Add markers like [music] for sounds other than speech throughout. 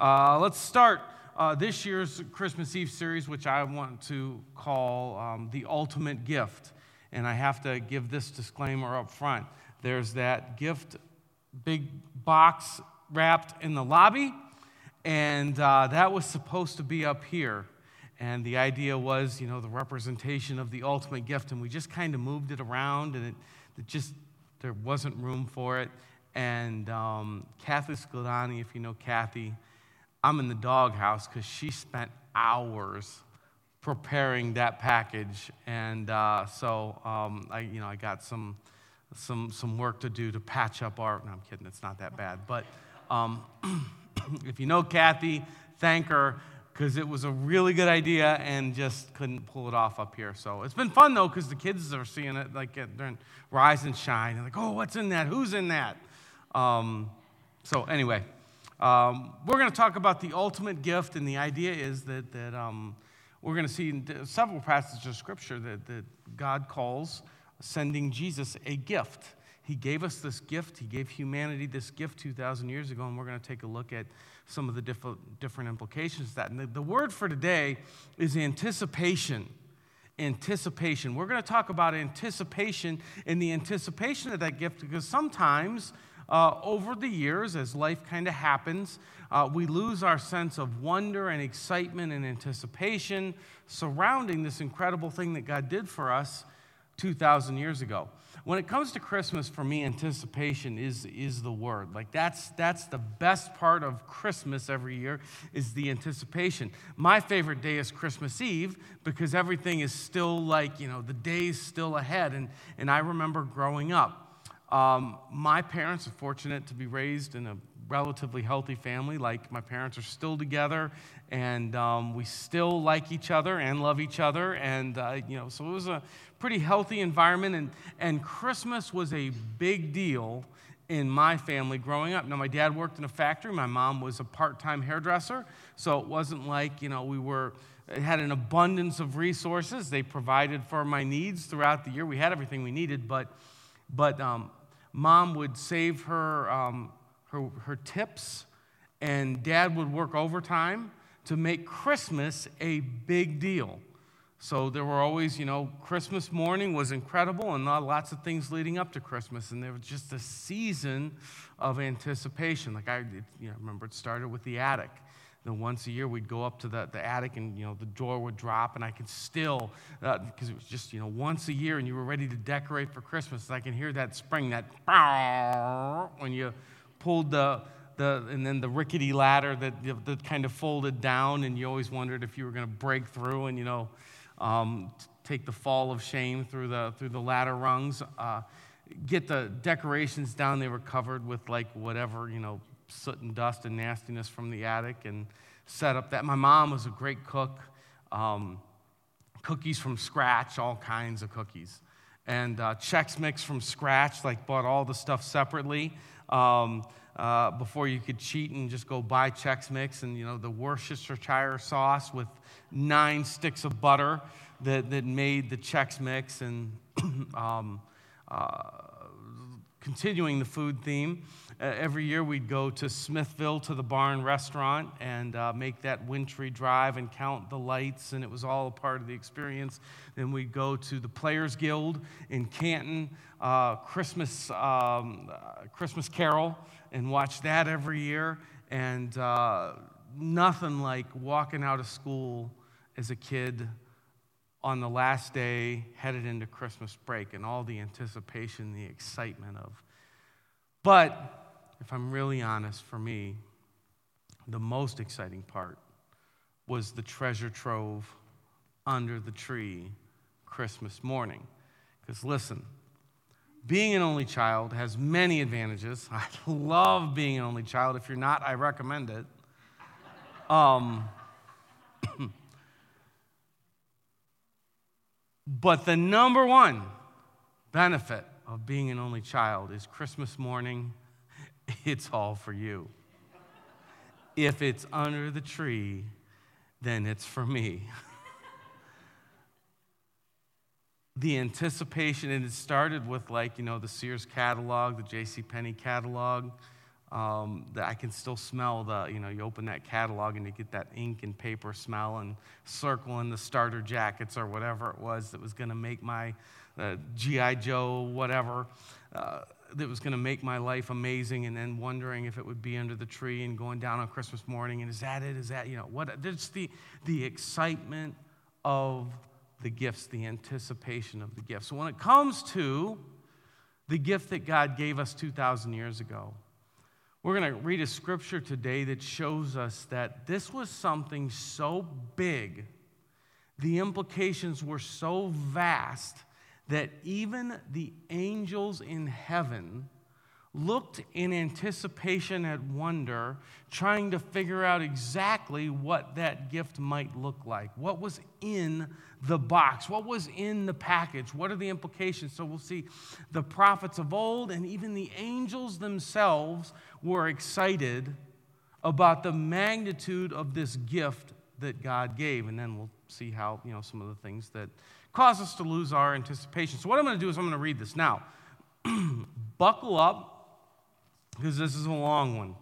Uh, let's start uh, this year's Christmas Eve series, which I want to call um, The Ultimate Gift. And I have to give this disclaimer up front. There's that gift, big box wrapped in the lobby, and uh, that was supposed to be up here. And the idea was, you know, the representation of the ultimate gift, and we just kind of moved it around, and it, it just, there wasn't room for it. And um, Kathy Scladani, if you know Kathy, I'm in the doghouse because she spent hours preparing that package, and uh, so um, I, you know, I got some, some, some work to do to patch up our. No, I'm kidding. It's not that bad. But um, [clears throat] if you know Kathy, thank her because it was a really good idea and just couldn't pull it off up here. So it's been fun though because the kids are seeing it like during Rise and Shine. and like, oh, what's in that? Who's in that? Um, so anyway. Um, we're going to talk about the ultimate gift, and the idea is that, that um, we're going to see in several passages of Scripture that, that God calls sending Jesus a gift. He gave us this gift, He gave humanity this gift 2,000 years ago, and we're going to take a look at some of the diff- different implications of that. And the, the word for today is anticipation anticipation. We're going to talk about anticipation and the anticipation of that gift because sometimes uh, over the years, as life kind of happens, uh, we lose our sense of wonder and excitement and anticipation surrounding this incredible thing that God did for us 2,000 years ago. When it comes to Christmas, for me, anticipation is, is the word. Like, that's, that's the best part of Christmas every year is the anticipation. My favorite day is Christmas Eve because everything is still like, you know, the day's still ahead. And, and I remember growing up. Um, my parents are fortunate to be raised in a relatively healthy family. Like my parents are still together, and um, we still like each other and love each other. And uh, you know, so it was a pretty healthy environment. And and Christmas was a big deal in my family growing up. Now my dad worked in a factory. My mom was a part-time hairdresser, so it wasn't like you know we were had an abundance of resources. They provided for my needs throughout the year. We had everything we needed, but but um, mom would save her, um, her, her tips, and dad would work overtime to make Christmas a big deal. So there were always, you know, Christmas morning was incredible and lots of things leading up to Christmas. And there was just a season of anticipation. Like I you know, remember it started with the attic. Then once a year we'd go up to the, the attic and you know the door would drop and I could still because uh, it was just you know once a year and you were ready to decorate for Christmas. I can hear that spring that [laughs] when you pulled the the and then the rickety ladder that, that kind of folded down and you always wondered if you were going to break through and you know um, take the fall of shame through the through the ladder rungs. Uh, get the decorations down. They were covered with like whatever you know soot and dust and nastiness from the attic and set up that. My mom was a great cook. Um, cookies from scratch, all kinds of cookies. And uh, Chex Mix from scratch, like bought all the stuff separately um, uh, before you could cheat and just go buy Chex Mix and, you know, the Worcestershire sauce with nine sticks of butter that, that made the Chex Mix and [clears throat] um, uh, continuing the food theme. Uh, every year we'd go to Smithville to the Barn Restaurant and uh, make that wintry drive and count the lights, and it was all a part of the experience. Then we'd go to the Players Guild in Canton, uh, Christmas, um, uh, Christmas Carol, and watch that every year. And uh, nothing like walking out of school as a kid on the last day, headed into Christmas break, and all the anticipation, the excitement of. But if I'm really honest, for me, the most exciting part was the treasure trove under the tree Christmas morning. Because listen, being an only child has many advantages. [laughs] I love being an only child. If you're not, I recommend it. Um, [clears throat] but the number one benefit of being an only child is Christmas morning [laughs] it's all for you. If it's under the tree, then it's for me. [laughs] the anticipation, and it started with like, you know, the Sears catalog, the J.C. Penney catalog. Um, that I can still smell the, you know, you open that catalog and you get that ink and paper smell and circling the starter jackets or whatever it was that was going to make my uh, G.I. Joe, whatever, uh, that was going to make my life amazing, and then wondering if it would be under the tree and going down on Christmas morning, and is that it? Is that, you know, what? There's the, the excitement of the gifts, the anticipation of the gifts. So when it comes to the gift that God gave us 2,000 years ago, we're going to read a scripture today that shows us that this was something so big, the implications were so vast that even the angels in heaven looked in anticipation and wonder, trying to figure out exactly what that gift might look like. What was in the box? What was in the package? What are the implications? So we'll see the prophets of old and even the angels themselves were excited about the magnitude of this gift that God gave. And then we'll see how, you know, some of the things that cause us to lose our anticipation. So, what I'm going to do is I'm going to read this. Now, [clears throat] buckle up because this is a long one.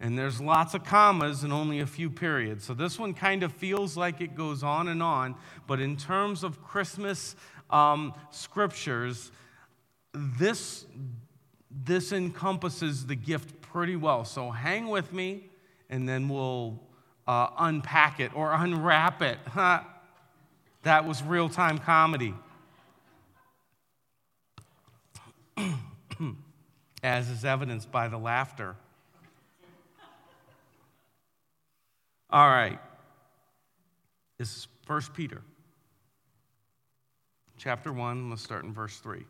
And there's lots of commas and only a few periods. So, this one kind of feels like it goes on and on. But in terms of Christmas um, scriptures, this, this encompasses the gift pretty well. So, hang with me and then we'll uh, unpack it or unwrap it. [laughs] That was real time comedy. As is evidenced by the laughter. All right. This is 1 Peter chapter 1. Let's start in verse 3.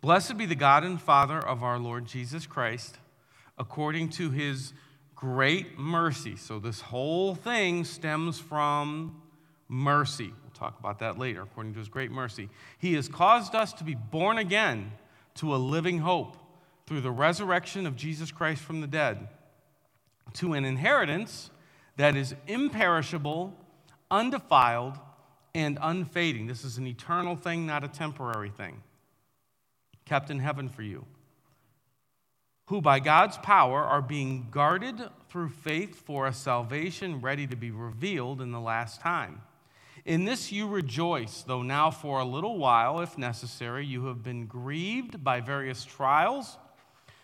Blessed be the God and Father of our Lord Jesus Christ, according to his great mercy. So, this whole thing stems from mercy We'll talk about that later, according to his great mercy. He has caused us to be born again to a living hope through the resurrection of Jesus Christ from the dead, to an inheritance that is imperishable, undefiled, and unfading. This is an eternal thing, not a temporary thing, kept in heaven for you, who by God's power are being guarded through faith for a salvation ready to be revealed in the last time. In this you rejoice, though now for a little while, if necessary, you have been grieved by various trials,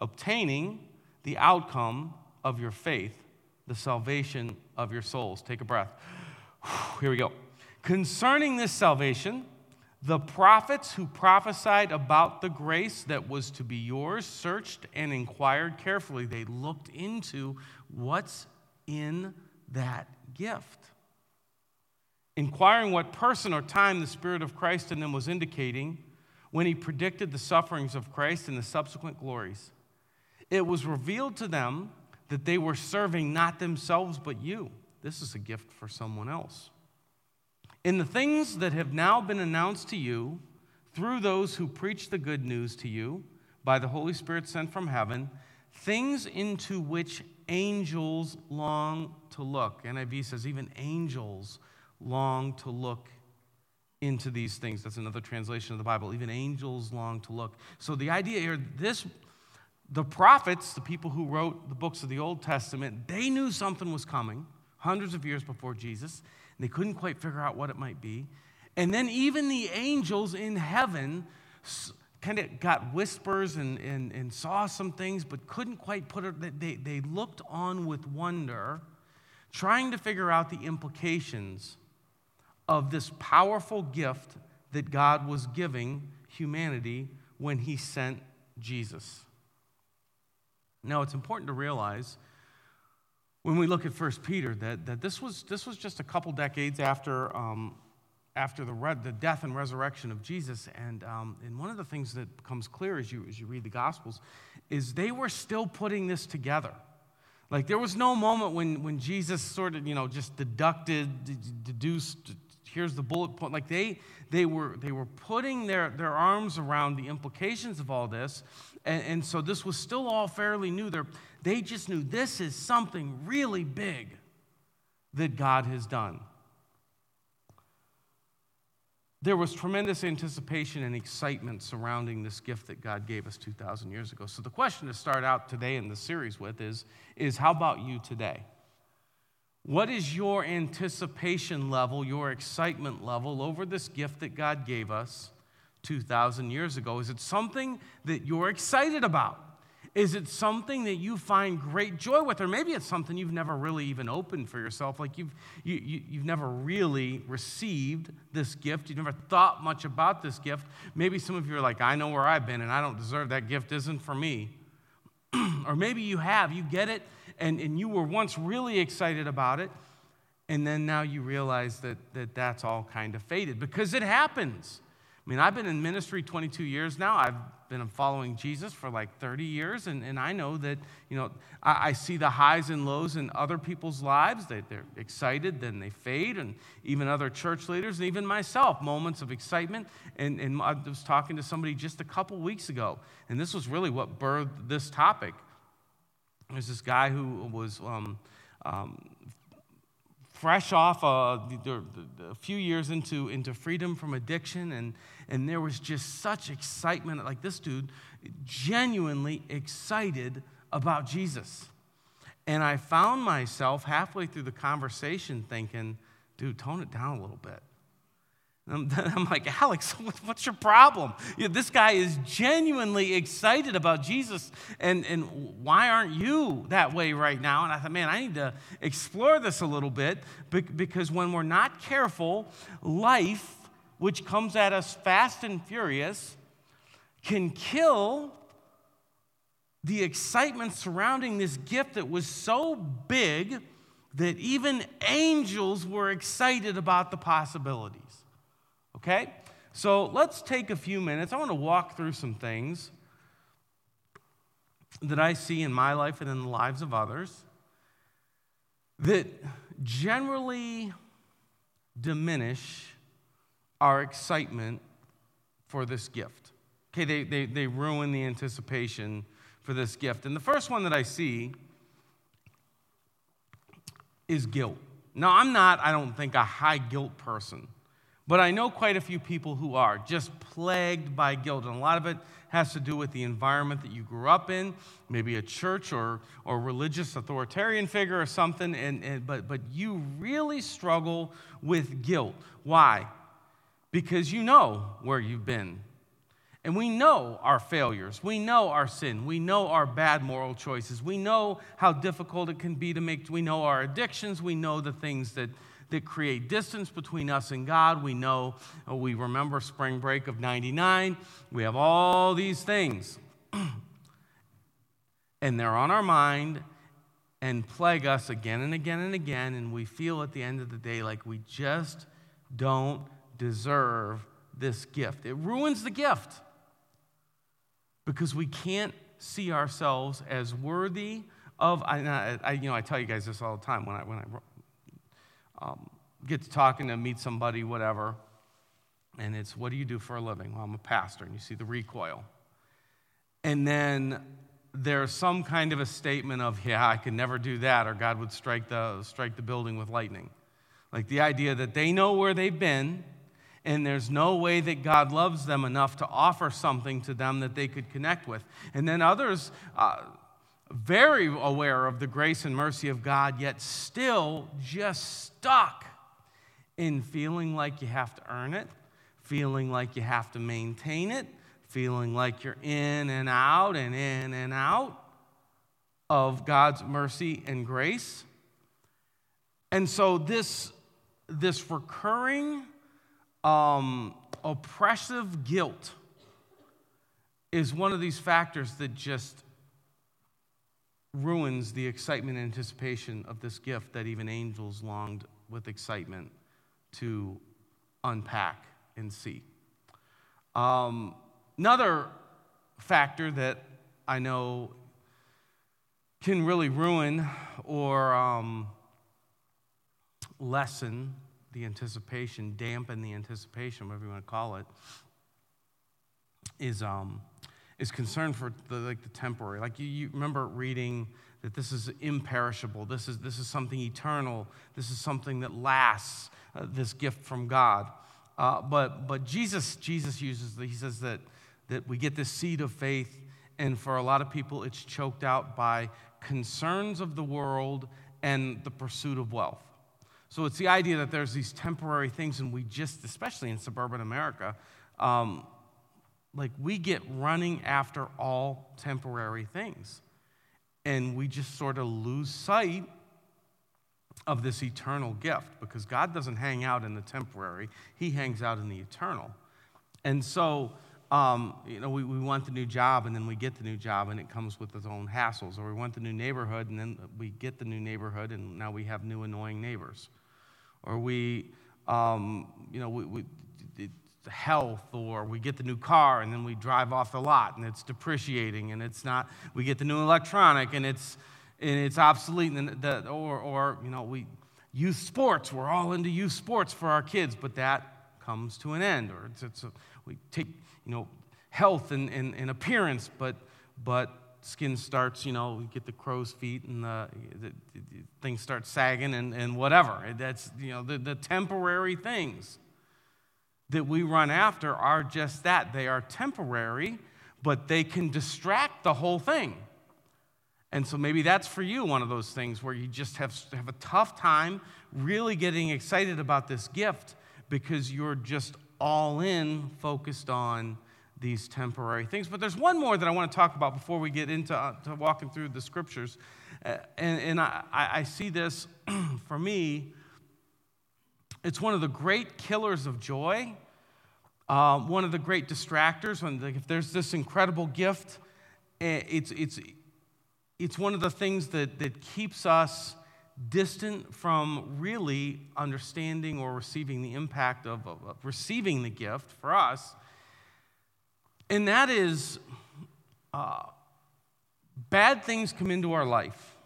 obtaining the outcome of your faith, the salvation of your souls. Take a breath. Here we go. Concerning this salvation, the prophets who prophesied about the grace that was to be yours searched and inquired carefully. They looked into what's in that gift inquiring what person or time the Spirit of Christ in them was indicating when he predicted the sufferings of Christ and the subsequent glories. It was revealed to them that they were serving not themselves but you. This is a gift for someone else. In the things that have now been announced to you through those who preach the good news to you by the Holy Spirit sent from heaven, things into which angels long to look. NIV says, even angels long to look into these things. That's another translation of the Bible. Even angels long to look. So the idea here, this the prophets, the people who wrote the books of the Old Testament, they knew something was coming hundreds of years before Jesus, and they couldn't quite figure out what it might be. And then even the angels in heaven kind of got whispers and, and, and saw some things, but couldn't quite put it, they, they looked on with wonder, trying to figure out the implications of this powerful gift that God was giving humanity when he sent Jesus. Now, it's important to realize when we look at 1 Peter that, that this, was, this was just a couple decades after um, after the, re- the death and resurrection of Jesus. And, um, and one of the things that becomes clear as you, as you read the Gospels is they were still putting this together. Like there was no moment when, when Jesus sort of, you know, just deducted, deduced, here's the bullet point. Like they, they, were, they were putting their, their arms around the implications of all this. And, and so this was still all fairly new. They're, they just knew this is something really big that God has done. There was tremendous anticipation and excitement surrounding this gift that God gave us 2,000 years ago. So, the question to start out today in the series with is, is how about you today? What is your anticipation level, your excitement level over this gift that God gave us 2,000 years ago? Is it something that you're excited about? Is it something that you find great joy with? Or maybe it's something you've never really even opened for yourself. Like you've, you, you, you've never really received this gift. You've never thought much about this gift. Maybe some of you are like, I know where I've been and I don't deserve that gift, isn't for me. [clears throat] or maybe you have, you get it, and, and you were once really excited about it, and then now you realize that, that that's all kind of faded because it happens. I mean, I've been in ministry 22 years now. I've been following Jesus for like 30 years, and, and I know that, you know, I, I see the highs and lows in other people's lives. They, they're excited, then they fade, and even other church leaders, and even myself, moments of excitement. And, and I was talking to somebody just a couple weeks ago, and this was really what birthed this topic. There's this guy who was um, um, fresh off uh, a few years into, into freedom from addiction, and, and there was just such excitement. Like this dude, genuinely excited about Jesus. And I found myself halfway through the conversation thinking, dude, tone it down a little bit. [laughs] I'm like, Alex, [laughs] what's your problem? You know, this guy is genuinely excited about Jesus, and, and why aren't you that way right now? And I thought, man, I need to explore this a little bit because when we're not careful, life, which comes at us fast and furious, can kill the excitement surrounding this gift that was so big that even angels were excited about the possibilities. Okay? So let's take a few minutes. I want to walk through some things that I see in my life and in the lives of others that generally diminish our excitement for this gift. Okay, they, they, they ruin the anticipation for this gift. And the first one that I see is guilt. Now, I'm not, I don't think, a high guilt person. But I know quite a few people who are just plagued by guilt. And a lot of it has to do with the environment that you grew up in, maybe a church or, or religious authoritarian figure or something. And, and, but, but you really struggle with guilt. Why? Because you know where you've been. And we know our failures. We know our sin. We know our bad moral choices. We know how difficult it can be to make. We know our addictions. We know the things that that create distance between us and God. We know, uh, we remember spring break of 99. We have all these things. [clears throat] and they're on our mind and plague us again and again and again. And we feel at the end of the day like we just don't deserve this gift. It ruins the gift because we can't see ourselves as worthy of. I, I, you know, I tell you guys this all the time when I, when I um, get to talking to meet somebody, whatever, and it's, what do you do for a living? Well, I'm a pastor, and you see the recoil. And then there's some kind of a statement of, yeah, I could never do that, or God would strike the, strike the building with lightning. Like the idea that they know where they've been, and there's no way that God loves them enough to offer something to them that they could connect with. And then others, uh, very aware of the grace and mercy of God, yet still just stuck in feeling like you have to earn it, feeling like you have to maintain it, feeling like you're in and out and in and out of God's mercy and grace. And so, this, this recurring um, oppressive guilt is one of these factors that just ruins the excitement and anticipation of this gift that even angels longed with excitement to unpack and see. Um, another factor that I know can really ruin or um, lessen the anticipation, dampen the anticipation, whatever you want to call it, is, um, is concerned for the, like the temporary. Like you, you remember reading that this is imperishable, this is, this is something eternal, this is something that lasts, uh, this gift from God. Uh, but, but Jesus, Jesus uses, the, he says that, that we get this seed of faith, and for a lot of people, it's choked out by concerns of the world and the pursuit of wealth. So it's the idea that there's these temporary things, and we just, especially in suburban America, um, like we get running after all temporary things. And we just sort of lose sight of this eternal gift because God doesn't hang out in the temporary, He hangs out in the eternal. And so, um, you know, we, we want the new job and then we get the new job and it comes with its own hassles. Or we want the new neighborhood and then we get the new neighborhood and now we have new annoying neighbors or we, um, you know, we, we health, or we get the new car and then we drive off the lot and it's depreciating and it's not, we get the new electronic and it's, and it's obsolete, and the, or, or, you know, we, youth sports, we're all into youth sports for our kids, but that comes to an end, or it's, it's a, we take, you know, health and, and, and appearance, but, but skin starts, you know, we get the crow's feet and the, the, the things start sagging and, and whatever. That's, you know, the, the temporary things that we run after are just that. They are temporary, but they can distract the whole thing. And so maybe that's for you one of those things where you just have, have a tough time really getting excited about this gift because you're just all in, focused on these temporary things. But there's one more that I want to talk about before we get into uh, walking through the scriptures. Uh, and, and I, I see this [clears throat] for me, it's one of the great killers of joy, uh, one of the great distractors. When the, if there's this incredible gift, eh, it's, it's, it's one of the things that, that keeps us distant from really understanding or receiving the impact of, of, of receiving the gift for us and that is uh, bad things come into our life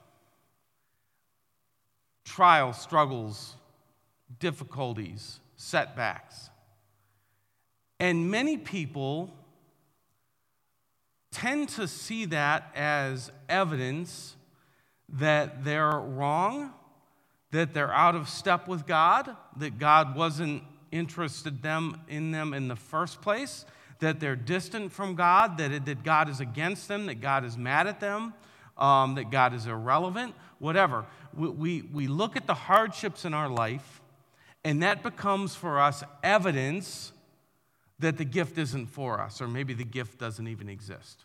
trials, struggles, difficulties, setbacks. And many people tend to see that as evidence that they're wrong, that they're out of step with God, that God wasn't interested them in them in the first place, that they're distant from God, that, it, that God is against them, that God is mad at them, um, that God is irrelevant, whatever. We, we, we look at the hardships in our life, and that becomes for us evidence that the gift isn't for us, or maybe the gift doesn't even exist.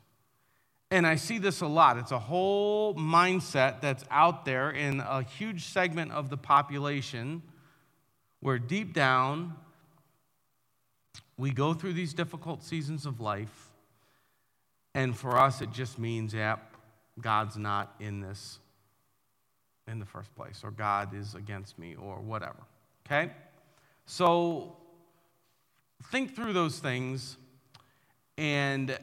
And I see this a lot. It's a whole mindset that's out there in a huge segment of the population where deep down we go through these difficult seasons of life, and for us, it just means, yeah, God's not in this in the first place, or God is against me, or whatever. Okay? So think through those things and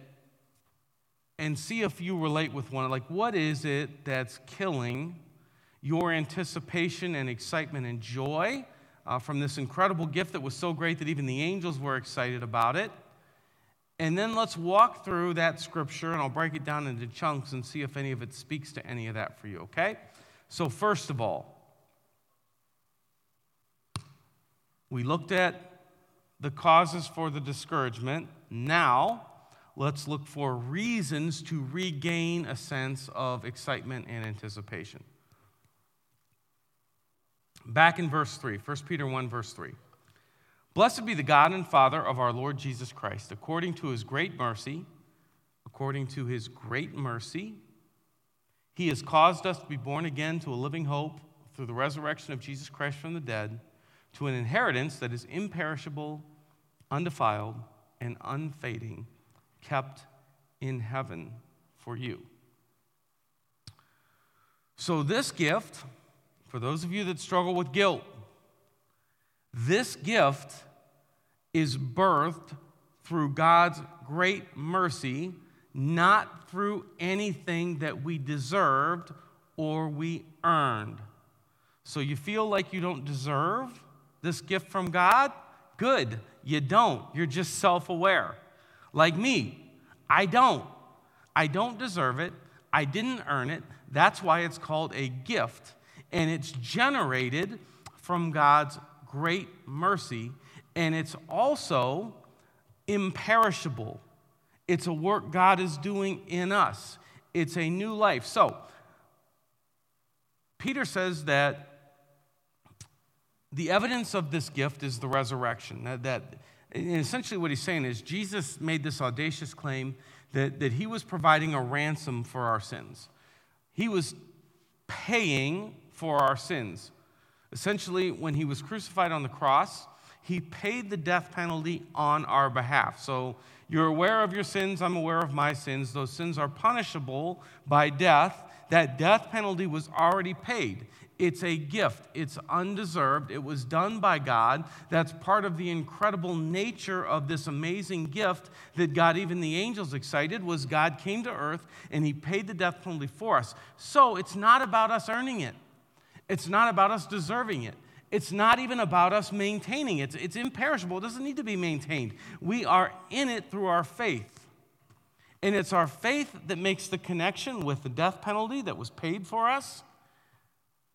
and see if you relate with one like what is it that's killing your anticipation and excitement and joy uh, from this incredible gift that was so great that even the angels were excited about it. And then let's walk through that scripture, and I'll break it down into chunks and see if any of it speaks to any of that for you, okay? So, first of all, we looked at the causes for the discouragement. Now, let's look for reasons to regain a sense of excitement and anticipation. Back in verse 3, 1 Peter 1, verse 3. Blessed be the God and Father of our Lord Jesus Christ, according to his great mercy, according to his great mercy, he has caused us to be born again to a living hope through the resurrection of Jesus Christ from the dead, to an inheritance that is imperishable, undefiled, and unfading, kept in heaven for you. So, this gift for those of you that struggle with guilt, this gift is birthed through God's great mercy, not through anything that we deserved or we earned. So you feel like you don't deserve this gift from God? Good. You don't. You're just self aware. Like me, I don't. I don't deserve it. I didn't earn it. That's why it's called a gift. And it's generated from God's great mercy. And it's also imperishable. It's a work God is doing in us, it's a new life. So, Peter says that the evidence of this gift is the resurrection. That, that essentially what he's saying is Jesus made this audacious claim that, that he was providing a ransom for our sins. He was paying for our sins. Essentially, when he was crucified on the cross, he paid the death penalty on our behalf. So you're aware of your sins, I'm aware of my sins. Those sins are punishable by death. That death penalty was already paid. It's a gift. It's undeserved. It was done by God. That's part of the incredible nature of this amazing gift that got even the angels excited was God came to earth and he paid the death penalty for us. So it's not about us earning it. It's not about us deserving it. It's not even about us maintaining it. It's, it's imperishable. It doesn't need to be maintained. We are in it through our faith. And it's our faith that makes the connection with the death penalty that was paid for us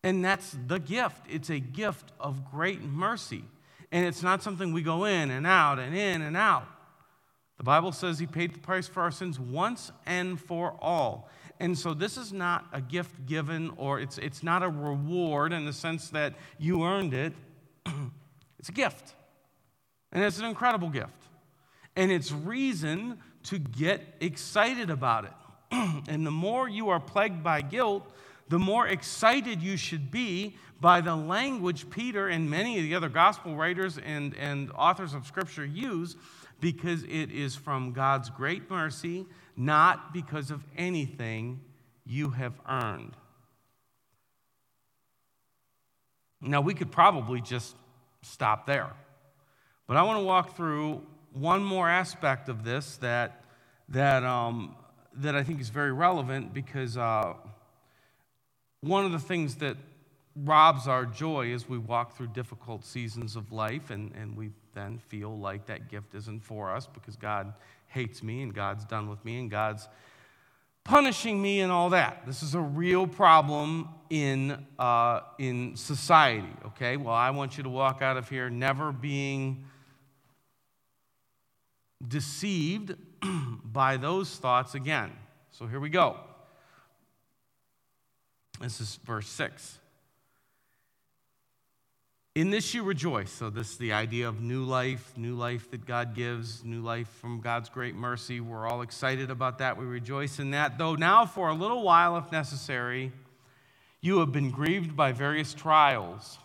and that's the gift. It's a gift of great mercy. And it's not something we go in and out and in and out. The Bible says he paid the price for our sins once and for all. And so this is not a gift given or it's, it's not a reward in the sense that you earned it. [clears throat] it's a gift. And it's an incredible gift. And it's reason to get excited about it. [clears throat] and the more you are plagued by guilt, the more excited you should be by the language Peter and many of the other gospel writers and, and authors of Scripture use, because it is from God's great mercy, not because of anything you have earned. Now, we could probably just stop there. But I want to walk through one more aspect of this that, that, um, that I think is very relevant because uh, one of the things that robs our joy as we walk through difficult seasons of life and, and we then feel like that gift isn't for us because God hates me and God's done with me and God's punishing me and all that. This is a real problem in, uh, in society, okay? Well, I want you to walk out of here never being deceived [clears throat] by those thoughts again. So here we go. This is verse 6. In this you rejoice. So, this is the idea of new life, new life that God gives, new life from God's great mercy. We're all excited about that. We rejoice in that. Though now, for a little while, if necessary, you have been grieved by various trials,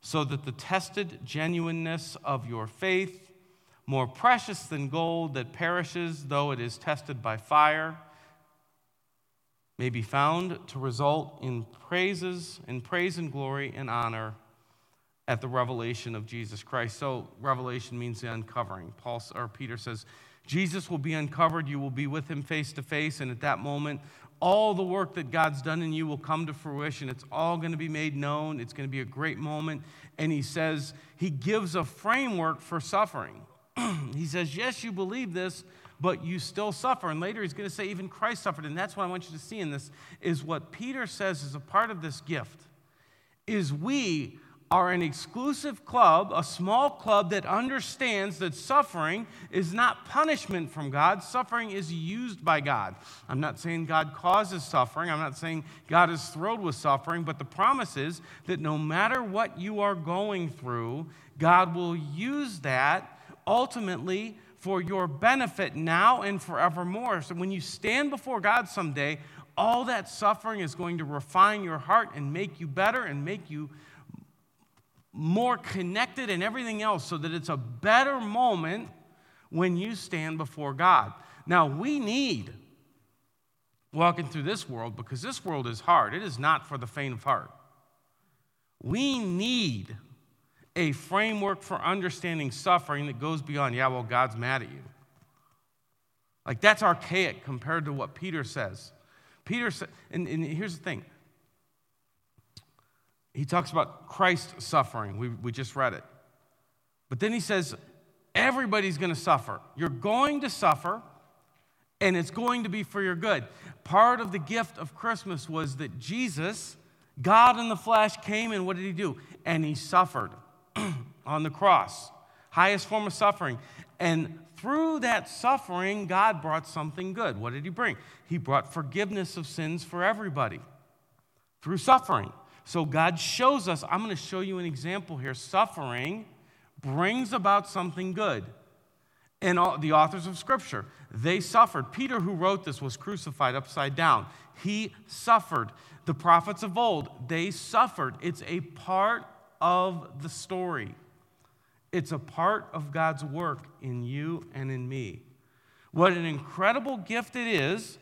so that the tested genuineness of your faith, more precious than gold that perishes though it is tested by fire, may be found to result in praises and praise and glory and honor at the revelation of Jesus Christ. So revelation means the uncovering. Paul or Peter says Jesus will be uncovered, you will be with him face to face and at that moment all the work that God's done in you will come to fruition. It's all going to be made known. It's going to be a great moment. And he says, he gives a framework for suffering. [clears throat] he says, Yes, you believe this, but you still suffer. And later he's going to say, even Christ suffered. And that's what I want you to see in this is what Peter says is a part of this gift is we are an exclusive club, a small club that understands that suffering is not punishment from God. Suffering is used by God. I'm not saying God causes suffering. I'm not saying God is thrilled with suffering, but the promise is that no matter what you are going through, God will use that ultimately for your benefit now and forevermore. So when you stand before God someday, all that suffering is going to refine your heart and make you better and make you more connected and everything else so that it's a better moment when you stand before God. Now, we need walking through this world because this world is hard. It is not for the faint of heart. We need a framework for understanding suffering that goes beyond, yeah, well, God's mad at you. Like, that's archaic compared to what Peter says. Peter said, and, and here's the thing he talks about Christ suffering. We, we just read it. But then he says, everybody's going to suffer. You're going to suffer, and it's going to be for your good. Part of the gift of Christmas was that Jesus, God in the flesh, came and what did he do? And he suffered [clears throat] on the cross. Highest form of suffering. And through that suffering, God brought something good. What did He bring? He brought forgiveness of sins for everybody through suffering. So God shows us, I'm going to show you an example here. Suffering brings about something good. And all, the authors of Scripture, they suffered. Peter, who wrote this, was crucified upside down. He suffered. The prophets of old, they suffered. It's a part of the story. It's a part of God's work in you and in me. What an incredible gift it is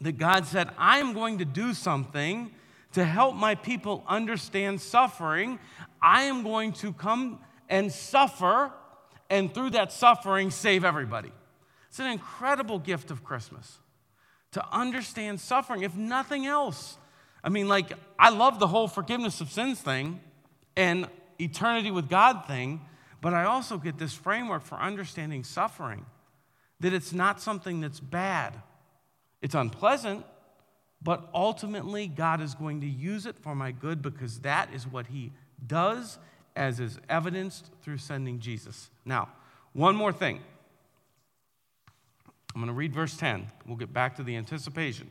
that God said, I am going to do something to help my people understand suffering. I am going to come and suffer, and through that suffering, save everybody. It's an incredible gift of Christmas to understand suffering, if nothing else. I mean, like, I love the whole forgiveness of sins thing, and eternity with God thing, but I also get this framework for understanding suffering that it's not something that's bad. It's unpleasant, but ultimately God is going to use it for my good because that is what He does, as is evidenced through sending Jesus. Now, one more thing. I'm going to read verse 10. We'll get back to the anticipation.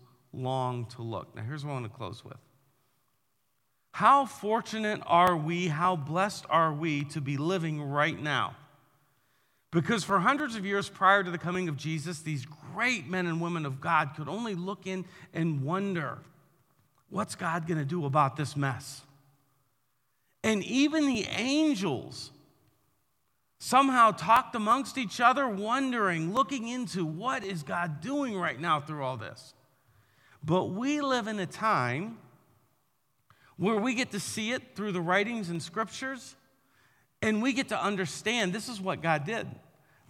long to look. Now, here's what I want to close with. How fortunate are we, how blessed are we to be living right now? Because for hundreds of years prior to the coming of Jesus, these great men and women of God could only look in and wonder what's God going to do about this mess? And even the angels somehow talked amongst each other, wondering, looking into what is God doing right now through all this. But we live in a time where we get to see it through the writings and scriptures, and we get to understand this is what God did.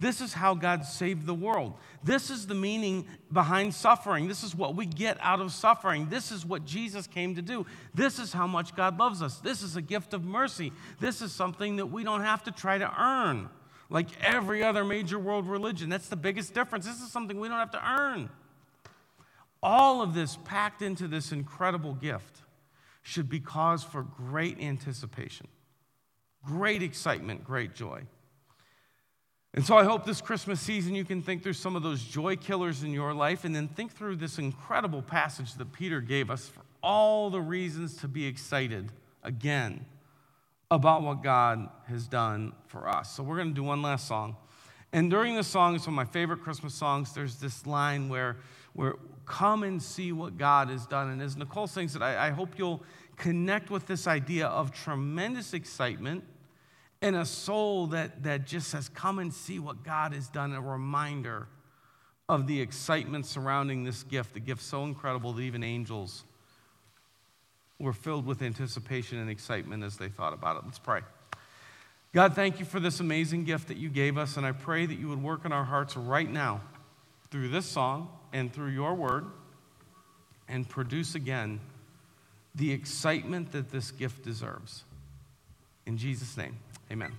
This is how God saved the world. This is the meaning behind suffering. This is what we get out of suffering. This is what Jesus came to do. This is how much God loves us. This is a gift of mercy. This is something that we don't have to try to earn like every other major world religion. That's the biggest difference. This is something we don't have to earn. All of this packed into this incredible gift should be cause for great anticipation, great excitement, great joy. And so I hope this Christmas season you can think through some of those joy killers in your life and then think through this incredible passage that Peter gave us for all the reasons to be excited again about what God has done for us. So we're going to do one last song. And during the song, it's one of my favorite Christmas songs. There's this line where, where come and see what God has done. And as Nicole sings it, I, I hope you'll connect with this idea of tremendous excitement and a soul that, that just says, Come and see what God has done, a reminder of the excitement surrounding this gift, a gift so incredible that even angels were filled with anticipation and excitement as they thought about it. Let's pray. God, thank you for this amazing gift that you gave us, and I pray that you would work in our hearts right now through this song and through your word and produce again the excitement that this gift deserves. In Jesus' name, amen.